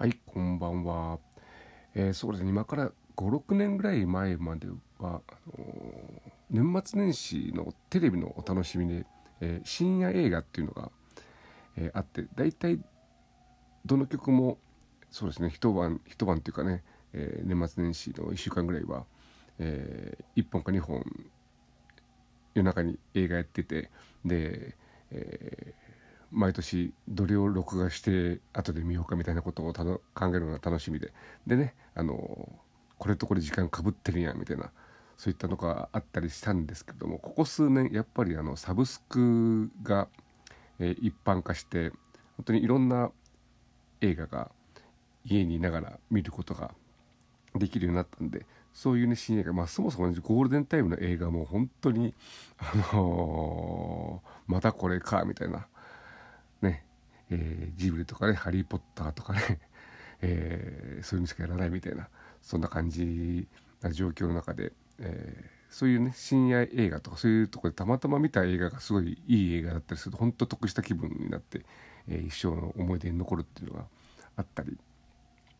はいこんばんは、えー、そうですね。今から56年ぐらい前まではあの、年末年始のテレビのお楽しみで、えー、深夜映画っていうのが、えあって大体どの曲もそうですね一晩一晩っていうかね、え年末年始の1週間ぐらいは、え1本か2本夜中に映画やっててで、えー毎年どれを録画して後で見ようかみたいなことをたの考えるのが楽しみで。でねあのこれとこれ時間かぶってるやんみたいなそういったのがあったりしたんですけどもここ数年やっぱりあのサブスクが、えー、一般化して本当にいろんな映画が家にいながら見ることができるようになったんでそういうね新映画まあそもそも、ね、ゴールデンタイムの映画も本当にあのー、またこれかみたいな、えー、ジブリとかね「ハリー・ポッター」とかね、えー、そういうのしかやらないみたいなそんな感じな状況の中で、えー、そういうね深夜映画とかそういうとこでたまたま見た映画がすごいいい映画だったりすると本当得した気分になって、えー、一生の思い出に残るっていうのがあったり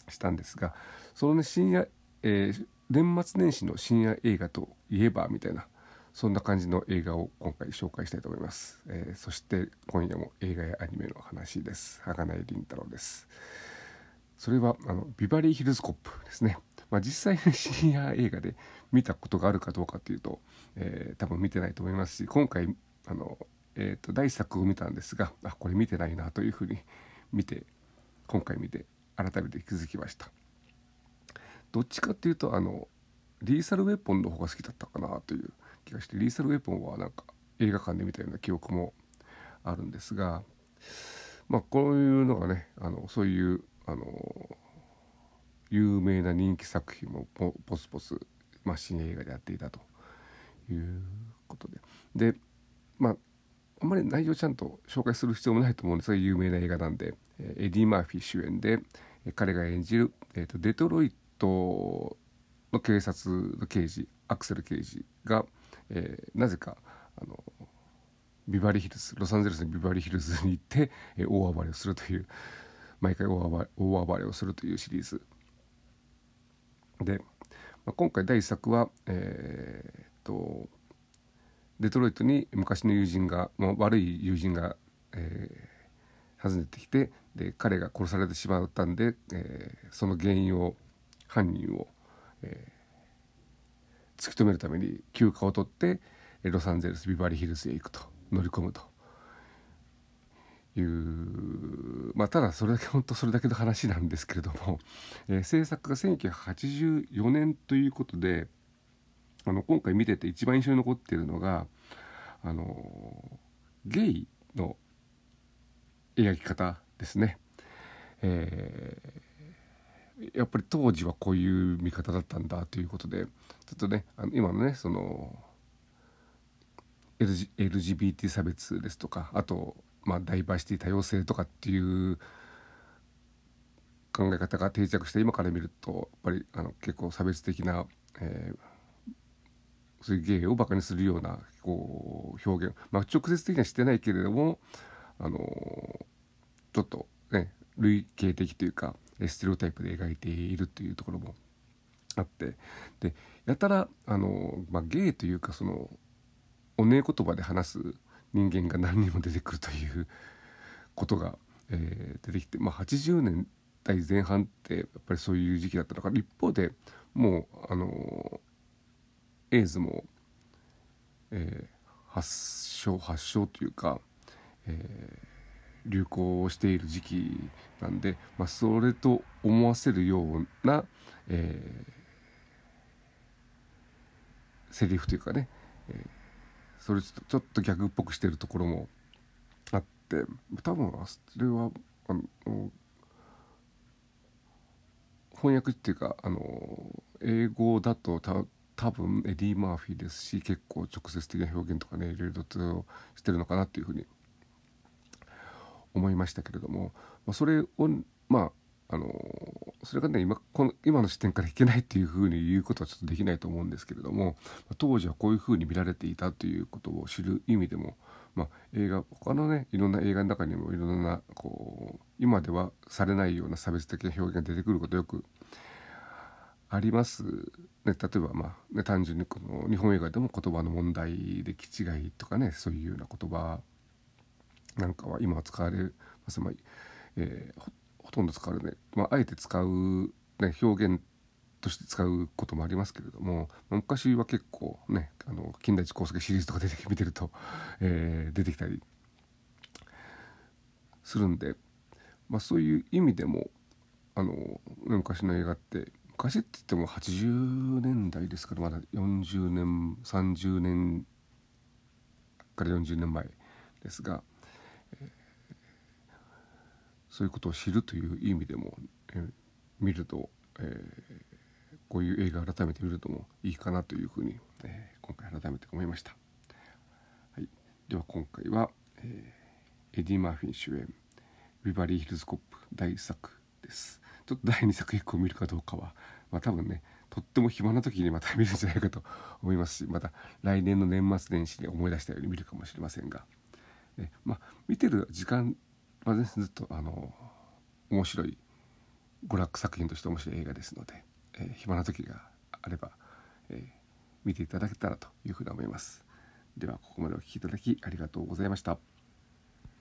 したんですがそのね深夜、えー、年末年始の深夜映画といえばみたいなそんな感じの映画を今回紹介したいと思います、えー、そして今夜も映画やアニメの話です。儚い凛太郎です。それはあのビバリーヒルズコップですね。まあ、実際に深夜映画で見たことがあるかどうかっていうと、えー、多分見てないと思いますし今回あの、えーと、第1作を見たんですがあこれ見てないなというふうに 見て今回見て改めて気づきました。どっちかっていうとあのリーサルウェポンの方が好きだったかなという気がしてリーサルウェポンはなんか映画館で見たような記憶もあるんですがまあこういうのがねあのそういうあの有名な人気作品もポスポス、まあ、新映画でやっていたということで。でまああんまり内容ちゃんと紹介する必要もないと思うんですが有名な映画なんでエディ・マーフィー主演で彼が演じる、えーと、デトロイトの警察の刑事アクセル刑事が、えー、なぜかあのビバリーヒルズロサンゼルスのビバリーヒルズに行って、えー、大暴れをするという毎回大暴れ大暴れをするというシリーズ。で、まあ、今回第1作はえー、っとデトロイトに昔の友人が、まあ、悪い友人が、えー、訪ねてきてで彼が殺されてしまったんで、えー、その原因を犯人を、えー、突き止めるために休暇を取ってロサンゼルスビバリーヒルズへ行くと乗り込むというまあただそれだけ本当それだけの話なんですけれども、えー、制作が1984年ということであの今回見てて一番印象に残っているのがあのゲイの描き方ですね。えー、やっぱり当時はこういう見方だったんだということでちょっとねあの今のねその LGBT 差別ですとかあとまあ、ダイバーシティ多様性とかっていう考え方が定着して今から見るとやっぱりあの結構差別的な、えー、そういう芸をバカにするようなこう表現、まあ、直接的にはしてないけれどもあのちょっとね類型的というかステレオタイプで描いているというところもあって。でやたらあの、まあ、芸というかそのおねえ言葉で話す人間が何人も出てくるということが、えー、出てきて、まあ、80年代前半ってやっぱりそういう時期だったのか一方でもうあのエイズも、えー、発症発症というか、えー、流行している時期なんで、まあ、それと思わせるような、えー、セリフというかね、えーそれちょっと逆っぽくしてるところもあって多分それはあの翻訳っていうかあの英語だとた多分エディ・マーフィーですし結構直接的な表現とかねいろいろとしてるのかなっていうふうに思いましたけれども、まあ、それをまああのそれがね今この今の視点からいけないっていうふうに言うことはちょっとできないと思うんですけれども当時はこういうふうに見られていたということを知る意味でもまあ、映画他のねいろんな映画の中にもいろんなこう今ではされないような差別的な表現が出てくることよくあります、ね、例えば、まあね、単純にこの日本映画でも言葉の問題で気違いとかねそういうような言葉なんかは今使われます、まあえー、ほとんど使われない、まあ、あえて使う、ね、表現として使うこともありますけれども昔は結構ねあの金田一耕助シリーズとか出て見てると、えー、出てきたりするんで、まあ、そういう意味でもあの昔の映画って昔って言っても80年代ですからまだ40年30年から40年前ですが、そういうことを知るという意味でも、えー、見ると、えー、こういう映画改めて見るともいいかなというふうに、え今回改めて思いました。はい、では今回は、えエディ・マーフィン主演「ビバリーヒルズ・コップ」大作です。ちょっと第2作以降見るかどうかは、まあ、多分ねとっても暇な時にまた見るんじゃないかと思いますしまた来年の年末年始に思い出したように見るかもしれませんが、えまあ、見てる時間はねずっとあの面白い娯楽作品として面白い映画ですので、えー、暇な時があれば、えー、見ていただけたらというふうに思います。ではここまでお聴きいただきありがとうございました。